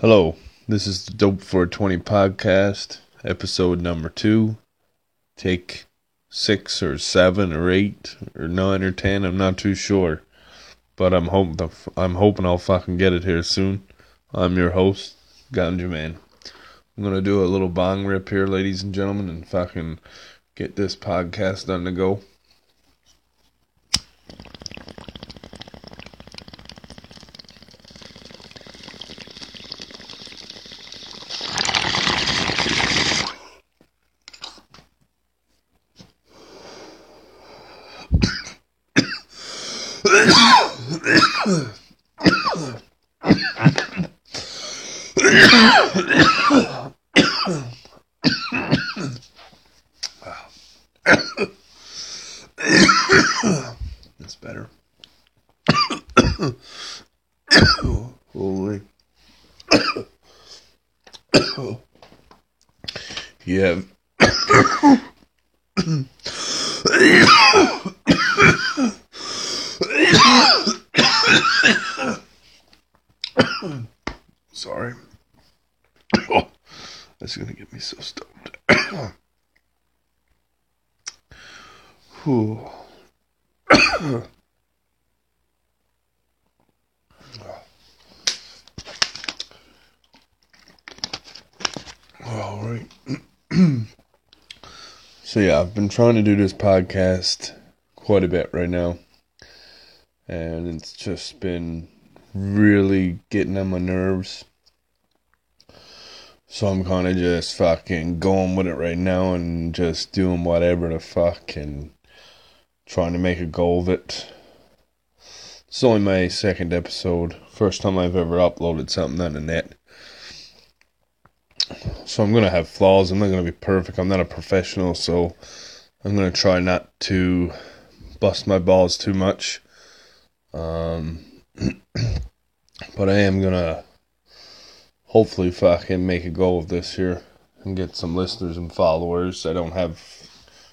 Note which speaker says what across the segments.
Speaker 1: Hello, this is the Dope for 20 podcast, episode number two. Take six or seven or eight or nine or ten. I'm not too sure, but I'm hoping I'm hoping I'll fucking get it here soon. I'm your host, Ganja Man. I'm gonna do a little bong rip here, ladies and gentlemen, and fucking get this podcast done to go. That's better. Holy. yeah. Sorry. Oh, that's gonna get me so stoned. Whew. All right. so I've been trying to do this podcast quite a bit right now. And it's just been really getting on my nerves. So I'm kind of just fucking going with it right now and just doing whatever the fuck and trying to make a goal of it. It's only my second episode. First time I've ever uploaded something on the net. So I'm gonna have flaws. I'm not gonna be perfect. I'm not a professional, so I'm gonna try not to bust my balls too much. Um, but I am gonna hopefully fucking make a go of this here and get some listeners and followers. I don't have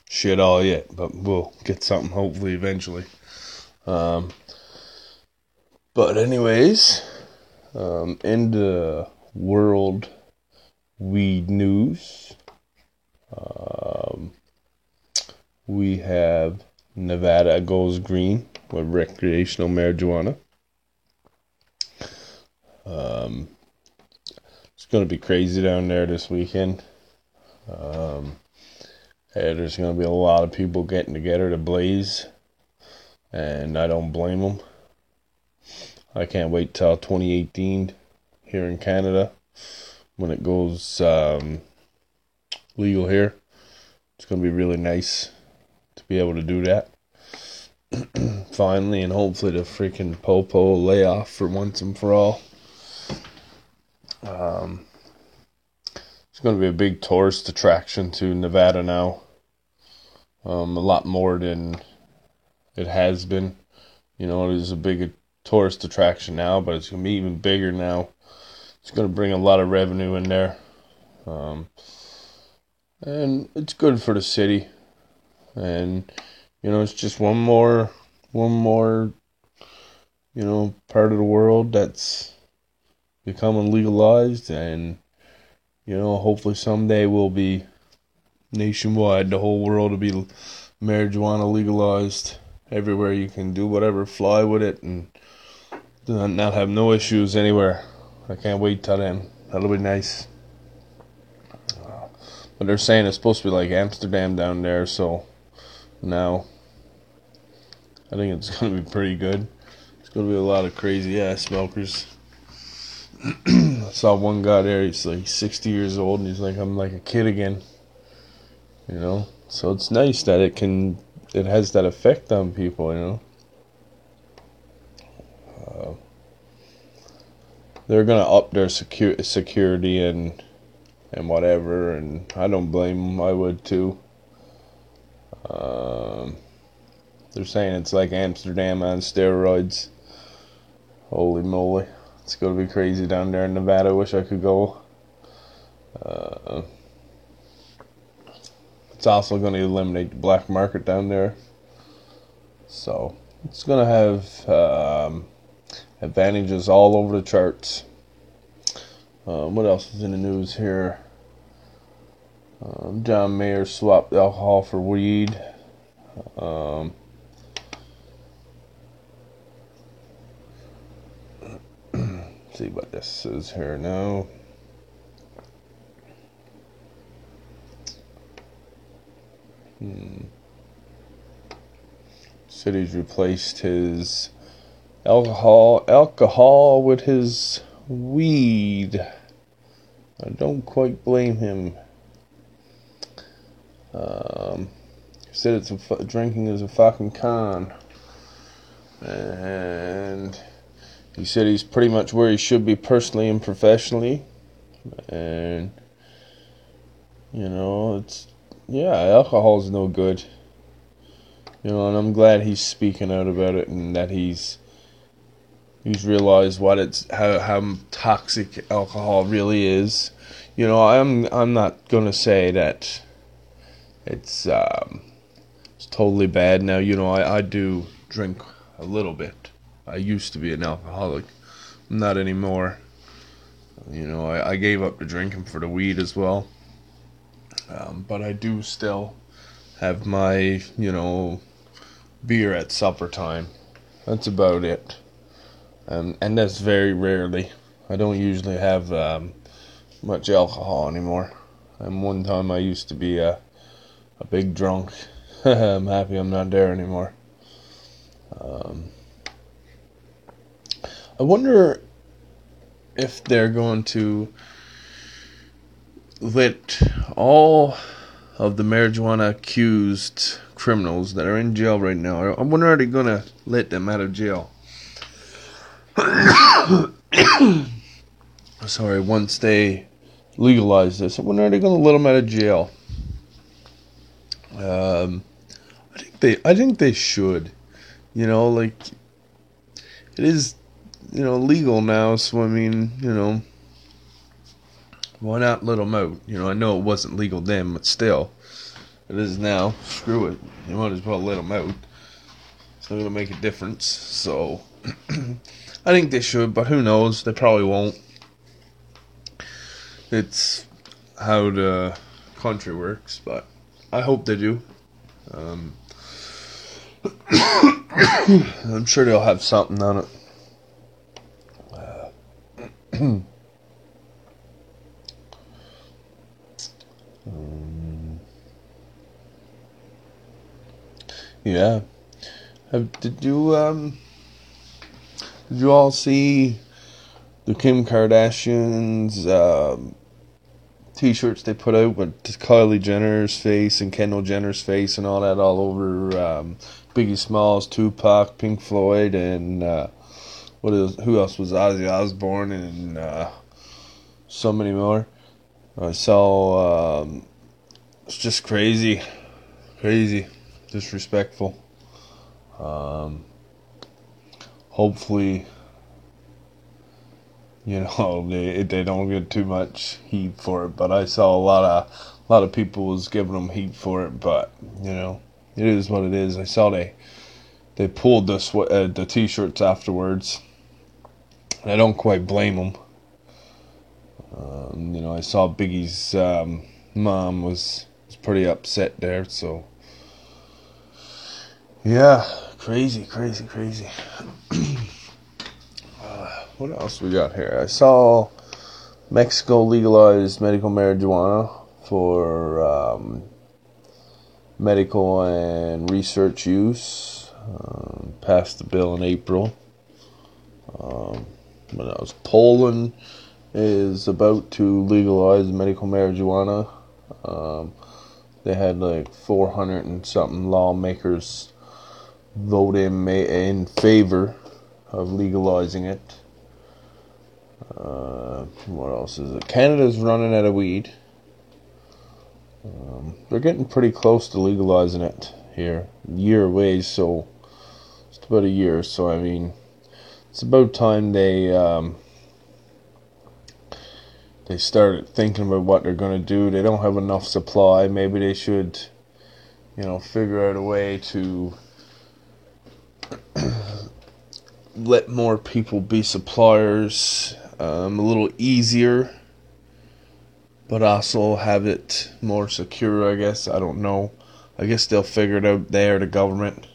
Speaker 1: shit all yet, but we'll get something hopefully eventually. Um, but anyways, um, into world weed news. Um, we have Nevada goes green with recreational marijuana. Um, it's going to be crazy down there this weekend. Um, there's going to be a lot of people getting together to blaze, and I don't blame them. I can't wait till 2018 here in Canada when it goes um, legal here. It's going to be really nice to be able to do that. Finally, and hopefully the freaking popo will lay off for once and for all. Um, it's going to be a big tourist attraction to Nevada now. Um, a lot more than it has been. You know, it is a big tourist attraction now, but it's going to be even bigger now. It's going to bring a lot of revenue in there. Um, and it's good for the city. And, you know, it's just one more, one more, you know, part of the world that's becoming legalized and you know hopefully someday we'll be nationwide the whole world will be marijuana legalized everywhere you can do whatever fly with it and not have no issues anywhere i can't wait till then that'll be nice but they're saying it's supposed to be like amsterdam down there so now i think it's going to be pretty good it's going to be a lot of crazy ass smokers I saw one guy there. He's like 60 years old, and he's like, "I'm like a kid again." You know, so it's nice that it can, it has that effect on people. You know, uh, they're gonna up their security and and whatever, and I don't blame them. I would too. Um, they're saying it's like Amsterdam on steroids. Holy moly. It's to be crazy down there in Nevada. I wish I could go. Uh, it's also going to eliminate the black market down there. So it's going to have um, advantages all over the charts. Um, what else is in the news here? Um, John Mayer swapped alcohol for weed. Um, see what this is here now. Hmm. City's replaced his alcohol alcohol with his weed. I don't quite blame him. Um, said it's a, drinking is a fucking con, and he said he's pretty much where he should be personally and professionally, and you know it's yeah, alcohol's no good. You know, and I'm glad he's speaking out about it and that he's he's realized what it's how how toxic alcohol really is. You know, I'm I'm not gonna say that it's um, it's totally bad now. You know, I, I do drink a little bit. I used to be an alcoholic, not anymore. You know, I, I gave up the drinking for the weed as well. Um, but I do still have my, you know, beer at supper time. That's about it. Um, and that's very rarely. I don't usually have um, much alcohol anymore. And one time I used to be a, a big drunk. I'm happy I'm not there anymore. Um, I wonder if they're going to let all of the marijuana accused criminals that are in jail right now, I wonder are they going to let them out of jail? Sorry, once they legalize this, wonder are they going to let them out of jail? Um, I think they, I think they should. You know, like it is, you know, legal now. So I mean, you know, why not let them out? You know, I know it wasn't legal then, but still, it is now. Screw it. You might as well let them out. It's not gonna make a difference. So, I think they should, but who knows? They probably won't. It's how the country works, but I hope they do. Um, I'm sure they'll have something on it. Um, yeah. Have, did you um did you all see the Kim Kardashians um, t-shirts they put out with Kylie Jenner's face and Kendall Jenner's face and all that all over um, Biggie Smalls, Tupac, Pink Floyd, and uh, what is who else was Ozzy Osbourne and uh, so many more. I saw um, it's just crazy, crazy, disrespectful. Um, hopefully, you know they they don't get too much heat for it. But I saw a lot of a lot of people was giving them heat for it. But you know it is what it is. I saw they they pulled the sw- uh, the t-shirts afterwards. And I don't quite blame them. Um, you know, I saw Biggie's um, mom was was pretty upset there. So yeah, crazy, crazy, crazy. uh, what else we got here? I saw Mexico legalized medical marijuana for um, medical and research use. Um, passed the bill in April. Um, else? Poland is about to legalize medical marijuana. Um, they had like 400 and something lawmakers vote in in favor of legalizing it. Uh, what else is it? Canada's running out of weed. Um, they're getting pretty close to legalizing it here. Year away, so just about a year. So I mean, it's about time they um, they started thinking about what they're going to do. They don't have enough supply. Maybe they should, you know, figure out a way to let more people be suppliers. um, a little easier, but also have it more secure. I guess I don't know. I guess they'll figure it out there, the government.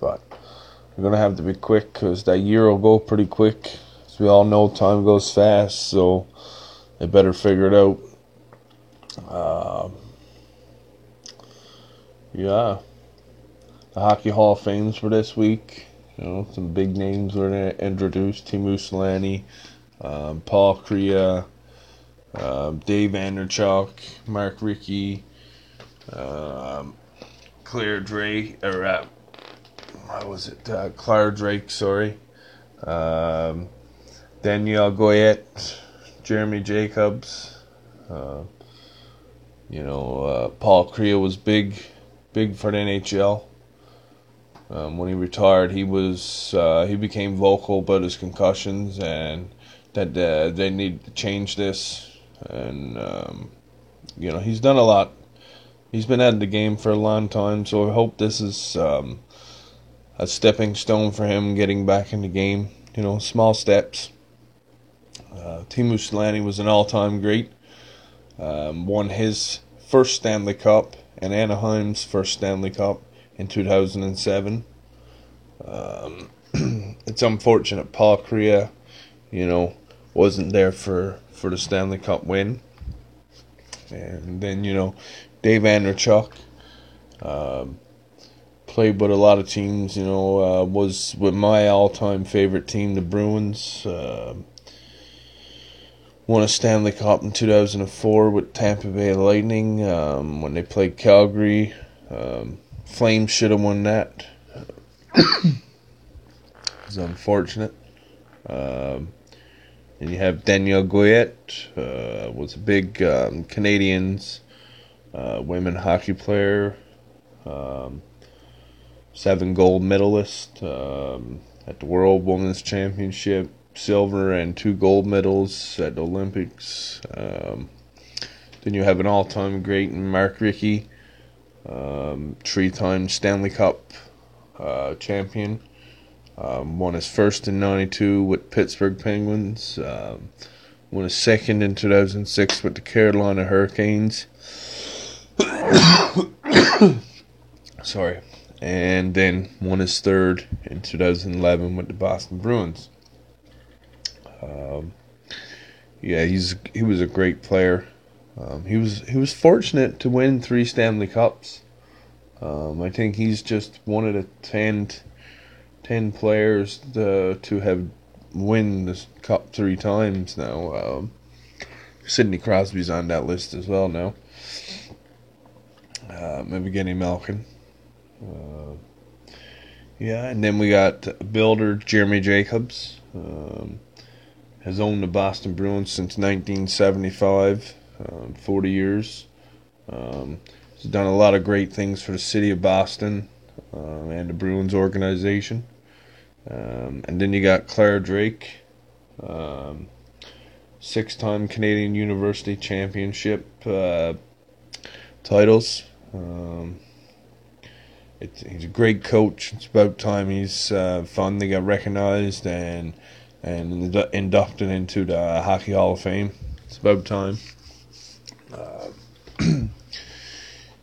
Speaker 1: But we're gonna have to be quick because that year will go pretty quick. As we all know, time goes fast, so they better figure it out. Uh, yeah, the Hockey Hall of Fames for this week. You know, some big names were introduced: Teemu Selanne, um, Paul Kariya, um, Dave Andreychuk, Mark Recchi, um, Clare Drake, or uh, what was it? Uh, Clare Drake, sorry. Um, Danielle Goyette, Jeremy Jacobs. Uh, you know, uh, Paul Kariya was big, big for the NHL. Um, when he retired, he was uh, he became vocal about his concussions and that uh, they need to change this. And um, you know, he's done a lot. He's been at the game for a long time, so I hope this is um, a stepping stone for him getting back in the game. You know, small steps. Uh, Selanne was an all-time great. Um, won his first Stanley Cup and Anaheim's first Stanley Cup in 2007. Um, it's unfortunate Paul Kariya, you know, wasn't there for, for the Stanley Cup win. And then, you know, Dave Andreychuk um, played with a lot of teams, you know, uh, was with my all time favorite team, the Bruins. Uh, won a Stanley Cup in 2004 with Tampa Bay Lightning um, when they played Calgary. Um, Flames should have won that. it's unfortunate. Um, and you have Danielle Goyette, uh, was a big um, Canadians uh, women hockey player, um, seven gold medalist um, at the World Women's Championship, silver and two gold medals at the Olympics. Um, then you have an all-time great Mark Recchi, um, three-time Stanley Cup uh, champion. Um, won his first in '92 with Pittsburgh Penguins. Um, won his second in 2006 with the Carolina Hurricanes. Sorry. And then won his third in 2011 with the Boston Bruins. Um, yeah, he's he was a great player. Um, he was he was fortunate to win three Stanley Cups. Um, I think he's just one of the 10, 10 players to, to have win this cup three times now. Um, Sidney Crosby's on that list as well now. Uh, Evgeny Malkin. Uh, yeah, and then we got builder Jeremy Jacobs. Um, has owned the Boston Bruins since 1975, um, 40 years. Um, he's done a lot of great things for the city of Boston uh, and the Bruins organization. Um, and then you got Clare Drake, um, six-time Canadian University Championship uh, titles. Um, he's a great coach. It's about time he's uh, finally got recognized and and inducted into the Hockey Hall of Fame. It's about time. Uh,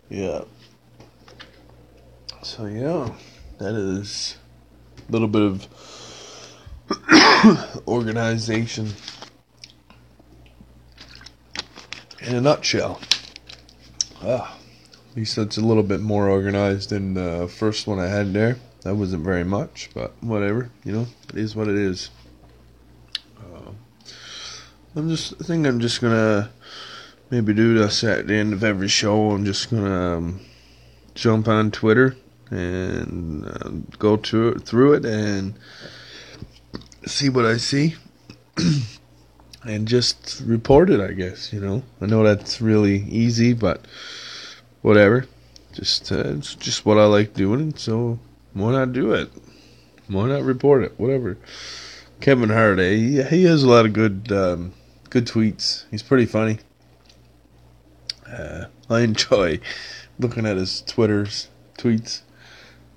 Speaker 1: yeah. So yeah, that is a little bit of organization in a nutshell. Ah, at least that's a little bit more organized than the first one I had there. That wasn't very much, but whatever. You know, it is what it is. Uh, I'm just. I think I'm just gonna maybe do this at the end of every show. I'm just gonna um, jump on Twitter and uh, go through through it and see what I see. and just report it, I guess, you know. I know that's really easy, but whatever. Just uh, it's just what I like doing, so why not do it? Why not report it? Whatever. Kevin Hart, eh? he, he has a lot of good um, good tweets. He's pretty funny. Uh, I enjoy looking at his Twitter's tweets.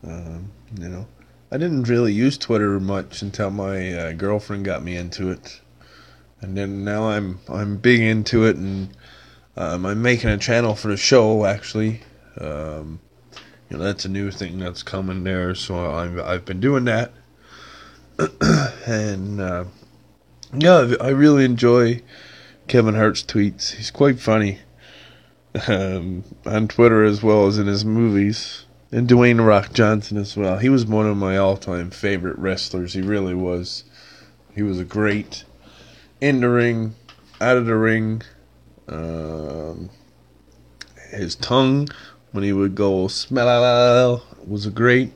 Speaker 1: Um, you know, I didn't really use Twitter much until my uh, girlfriend got me into it. and then now I'm I'm big into it, and um, I'm making a channel for the show actually. Um, you know that's a new thing that's coming there, so I've I've been doing that, and uh, yeah, I really enjoy Kevin Hart's tweets. He's quite funny um, on Twitter as well as in his movies. And Dwayne Rock Johnson as well. He was one of my all-time favorite wrestlers. He really was. He was a great in the ring, out of the ring. Um, his tongue when he would go smell was a great.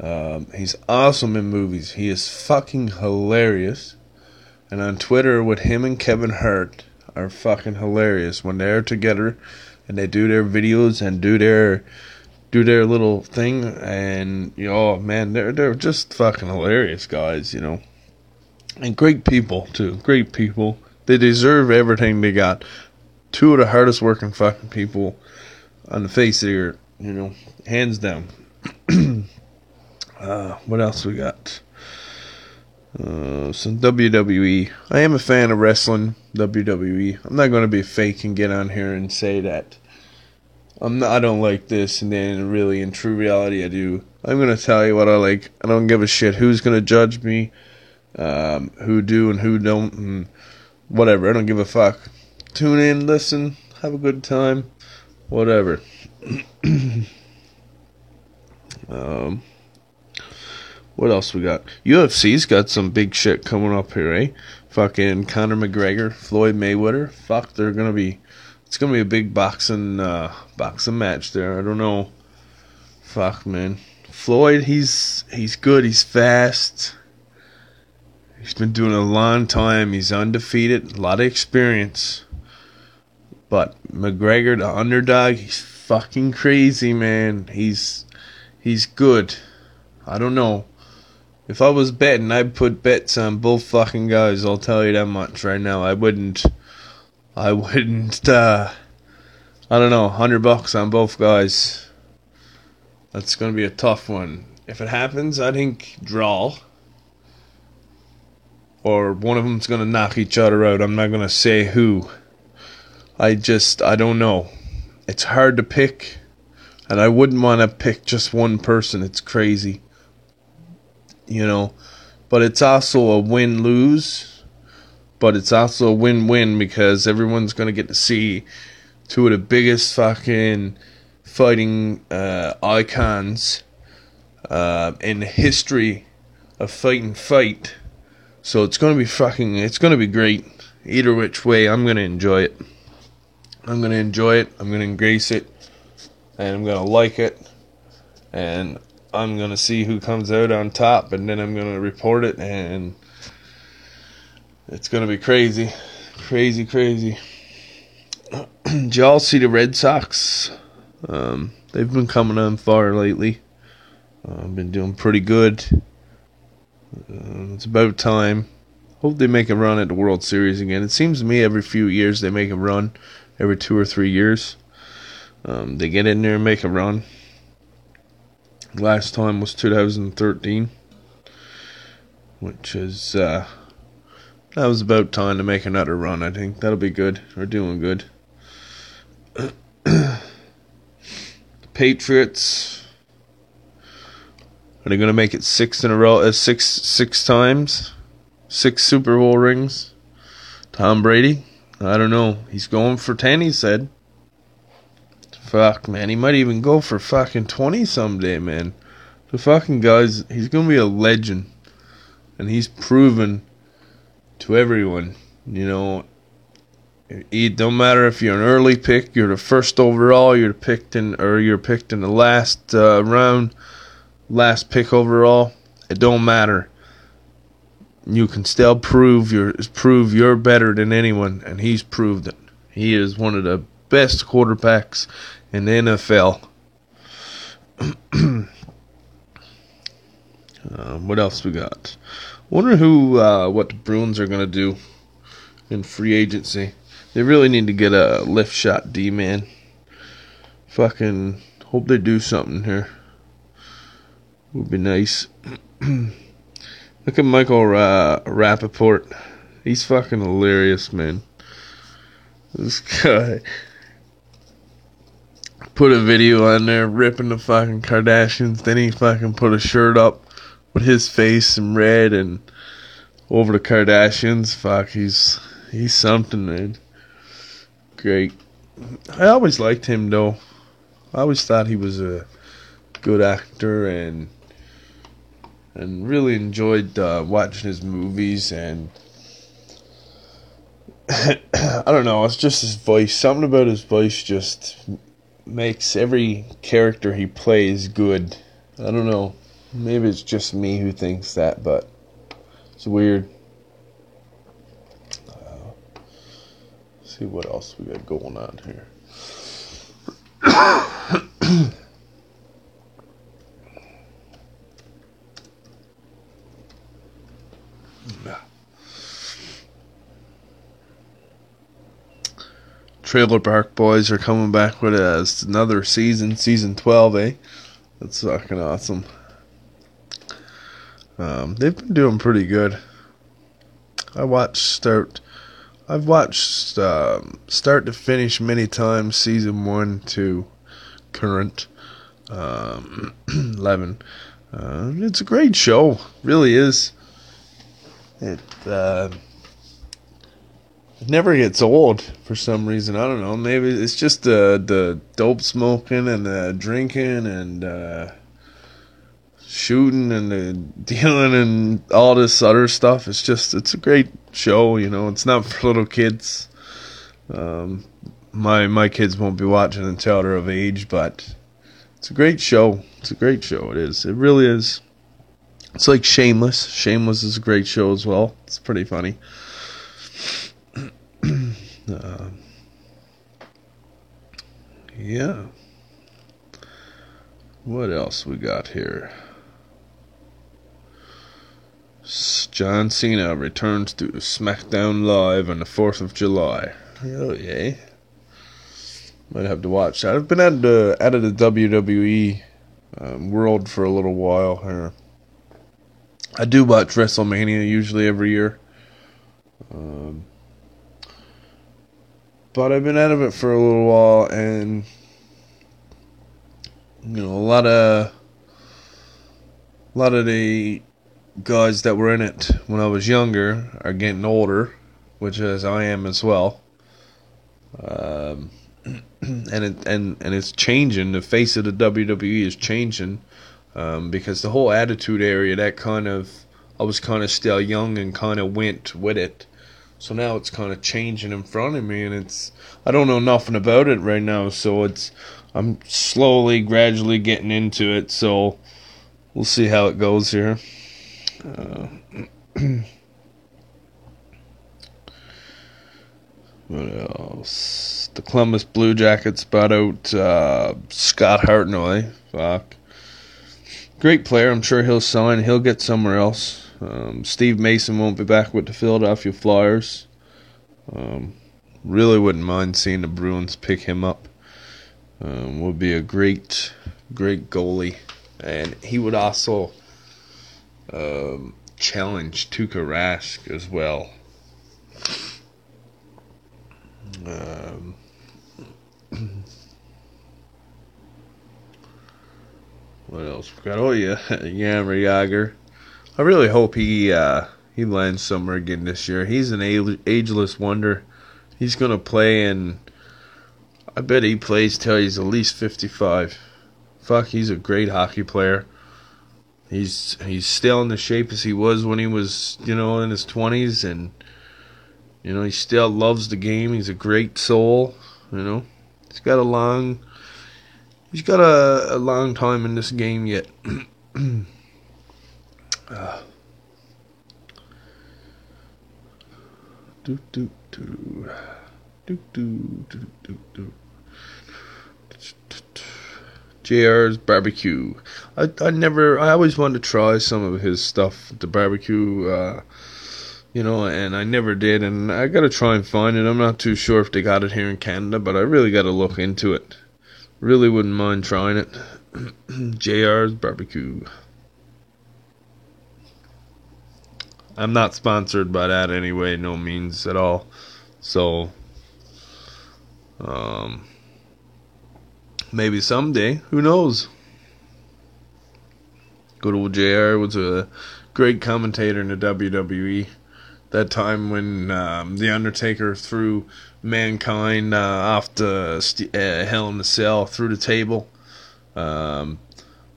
Speaker 1: Um, he's awesome in movies. He is fucking hilarious. And on Twitter with him and Kevin Hart are fucking hilarious. When they're together and they do their videos and do their do their little thing and you know oh, man they're they're just fucking hilarious guys you know. And great people too. Great people. They deserve everything they got. Two of the hardest working fucking people on the face of earth you know. Hands down. Uh, what else we got uh, some WWE. I am a fan of wrestling, WWE. I'm not going to be fake and get on here and say that I'm not, I don't like this, and then really, in true reality, I do. I'm going to tell you what I like. I don't give a shit who's going to judge me, um, who do and who don't, and whatever. I don't give a fuck. Tune in, listen, have a good time, whatever. um, what else we got? UFC's got some big shit coming up here, eh? Fucking Conor McGregor, Floyd Mayweather. Fuck, they're gonna be. It's gonna be a big boxing uh, boxing match there. I don't know. Fuck, man. Floyd, he's he's good. He's fast. He's been doing a long time. He's undefeated. A lot of experience. But McGregor, the underdog, he's fucking crazy, man. He's he's good. I don't know. If I was betting, I'd put bets on both fucking guys. I'll tell you that much right now. I wouldn't. I wouldn't. uh I don't know. Hundred bucks on both guys. That's gonna be a tough one. If it happens, I think draw. Or one of them's gonna knock each other out. I'm not gonna say who. I just I don't know. It's hard to pick, and I wouldn't want to pick just one person. It's crazy you know. But it's also a win lose, but it's also a win win because everyone's going to get to see two of the biggest fucking fighting uh, icons uh, in the history of fighting fight. So it's going to be fucking, it's going to be great. Either which way, I'm going to enjoy it. I'm going to enjoy it. I'm going to embrace it. And I'm going to like it. And I'm gonna see who comes out on top, and then I'm gonna report it, and it's gonna be crazy, crazy, crazy. Did y'all see the Red Sox? Um, they've been coming on far lately. Uh, been doing pretty good. Uh, it's about time. Hope they make a run at the World Series again. It seems to me every few years they make a run, every two or three years. Um, they get in there and make a run. Last time was 2013, which is uh, that was about time to make another run. I think that'll be good. We're doing good. Patriots are they going to make it six in a row? Uh, six six times, six Super Bowl rings. Tom Brady, I don't know. He's going for ten. He said. Fuck, man. He might even go for fucking 20 someday, man. The fucking guy's. He's gonna be a legend. And he's proven to everyone, you know. It don't matter if you're an early pick, you're the first overall, you're picked in, or you're picked in the last uh, round, last pick overall. It don't matter. You can still prove you're prove you're better than anyone, and he's proved it. He is one of the best quarterbacks in the NFL. um, what else we got? Wonder who, uh, what the Bruins are gonna do in free agency. They really need to get a lift shot D man. Fucking hope they do something here. Would be nice. Look at Michael Rapaport. He's fucking hilarious, man. This guy put a video on there ripping the fucking Kardashians. Then he fucking put a shirt up with his face in red and over the Kardashians. Fuck, he's he's something, man. Great. I always liked him though. I always thought he was a good actor and and really enjoyed uh, watching his movies and I don't know, it's just his voice. Something about his voice just makes every character he plays good. I don't know. Maybe it's just me who thinks that, but it's weird. Uh, see what else we got going on here. Trailer Park Boys are coming back with us another season, season 12, eh? That's fucking awesome. Um, they've been doing pretty good. I watched start. I've watched um, start to finish many times. Season one to current um, eleven. Uh, it's a great show, really is. It. Uh, it never gets old for some reason. I don't know. Maybe it's just the the dope smoking and the drinking and uh, shooting and the dealing and all this other stuff. It's just it's a great show. You know, it's not for little kids. Um, my my kids won't be watching until they're of age, but it's a great show. It's a great show. It is. It really is. It's like Shameless. Shameless is a great show as well. It's pretty funny. Uh, yeah. What else we got here? John Cena returns to SmackDown Live on the 4th of July. Oh, yeah. Might have to watch that. I've been out of the, out of the WWE um, world for a little while here. I do watch WrestleMania usually every year. Um, but I've been out of it for a little while, and you know, a lot of a lot of the guys that were in it when I was younger are getting older, which as I am as well. Um, and it and and it's changing. The face of the WWE is changing um, because the whole Attitude Era that kind of I was kind of still young and kind of went with it. So now it's kind of changing in front of me, and it's I don't know nothing about it right now. So it's I'm slowly, gradually getting into it. So we'll see how it goes here. Uh, what else? The Columbus Blue Jackets bought out uh, Scott Hartnell. Fuck. Great player. I'm sure he'll sign. He'll get somewhere else. Um, Steve Mason won't be back with the Philadelphia Flyers. Um, really wouldn't mind seeing the Bruins pick him up. Um, would be a great, great goalie, and he would also um, challenge Tuukka Rask as well. Um, what else? We got oh yeah, Jaromir Jagr. I really hope he uh, he lands somewhere again this year. He's an ageless wonder. He's gonna play, and I bet he plays till he's at least fifty-five. Fuck, he's a great hockey player. He's he's still in the shape as he was when he was, you know, in his twenties, and you know he still loves the game. He's a great soul. You know, he's got a long, he's got a, a long time in this game yet. Uh, do do do do do do do do. JR's barbecue. I I never I always wanted to try some of his stuff, the barbecue uh, you know, and I never did and I got to try and find it. I'm not too sure if they got it here in Canada, but I really got to look into it. Really wouldn't mind trying it. JR's barbecue. I'm not sponsored by that anyway, no means at all. So, um, maybe someday, who knows? Good old JR was a great commentator in the WWE. That time when um, The Undertaker threw Mankind uh, off the st- uh, Hell in the Cell through the table. Um,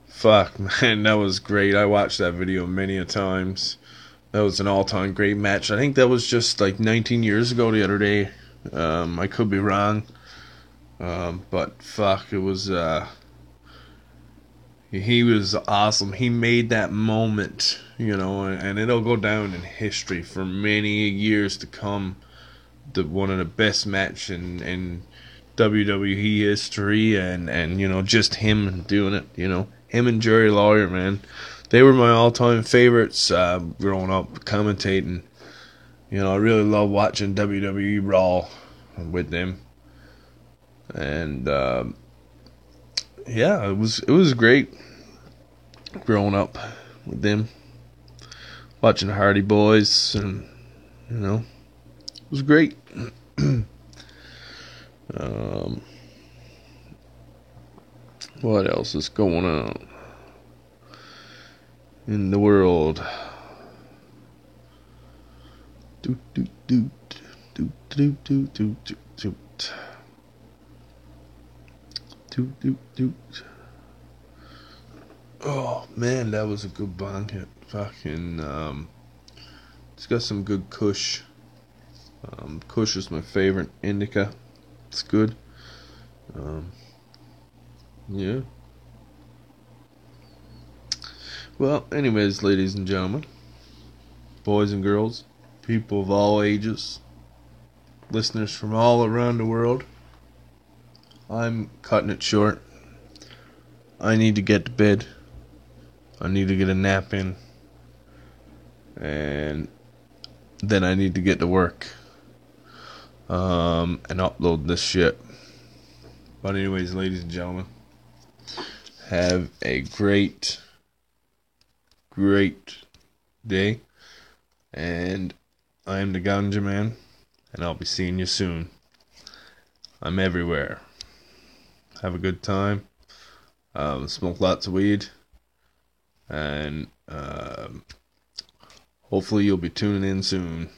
Speaker 1: fuck, man, that was great. I watched that video many a times. That was an all-time great match. I think that was just like 19 years ago the other day. Um, I could be wrong, um, but fuck, it was. Uh, he was awesome. He made that moment, you know, and it'll go down in history for many years to come. The one of the best match in in WWE history, and and you know just him doing it, you know, him and Jerry Lawler, man, they were my all time favorites uh, growing up commentating. You know, I really love watching WWE Raw with them, and. Uh, yeah, it was it was great growing up with them, watching the Hardy Boys, and you know, it was great. um, what else is going on in the world. Doot, doot, doot. Doot, doot, doot, doot, doot, doot. Doot, doot. Oh, man, that was a good bong hit. Fucking, um... It's got some good Kush. Um, Kush is my favorite indica. It's good. Um, yeah. Well, anyways, ladies and gentlemen, boys and girls, people of all ages, listeners from all around the world, I'm cutting it short. I need to get to bed. I need to get a nap in. And then I need to get to work. Um, and upload this shit. But, anyways, ladies and gentlemen, have a great, great day. And I am the Ganja Man, and I'll be seeing you soon. I'm everywhere. Have a good time. Um, smoke lots of weed. And um, hopefully you'll be tuning in soon.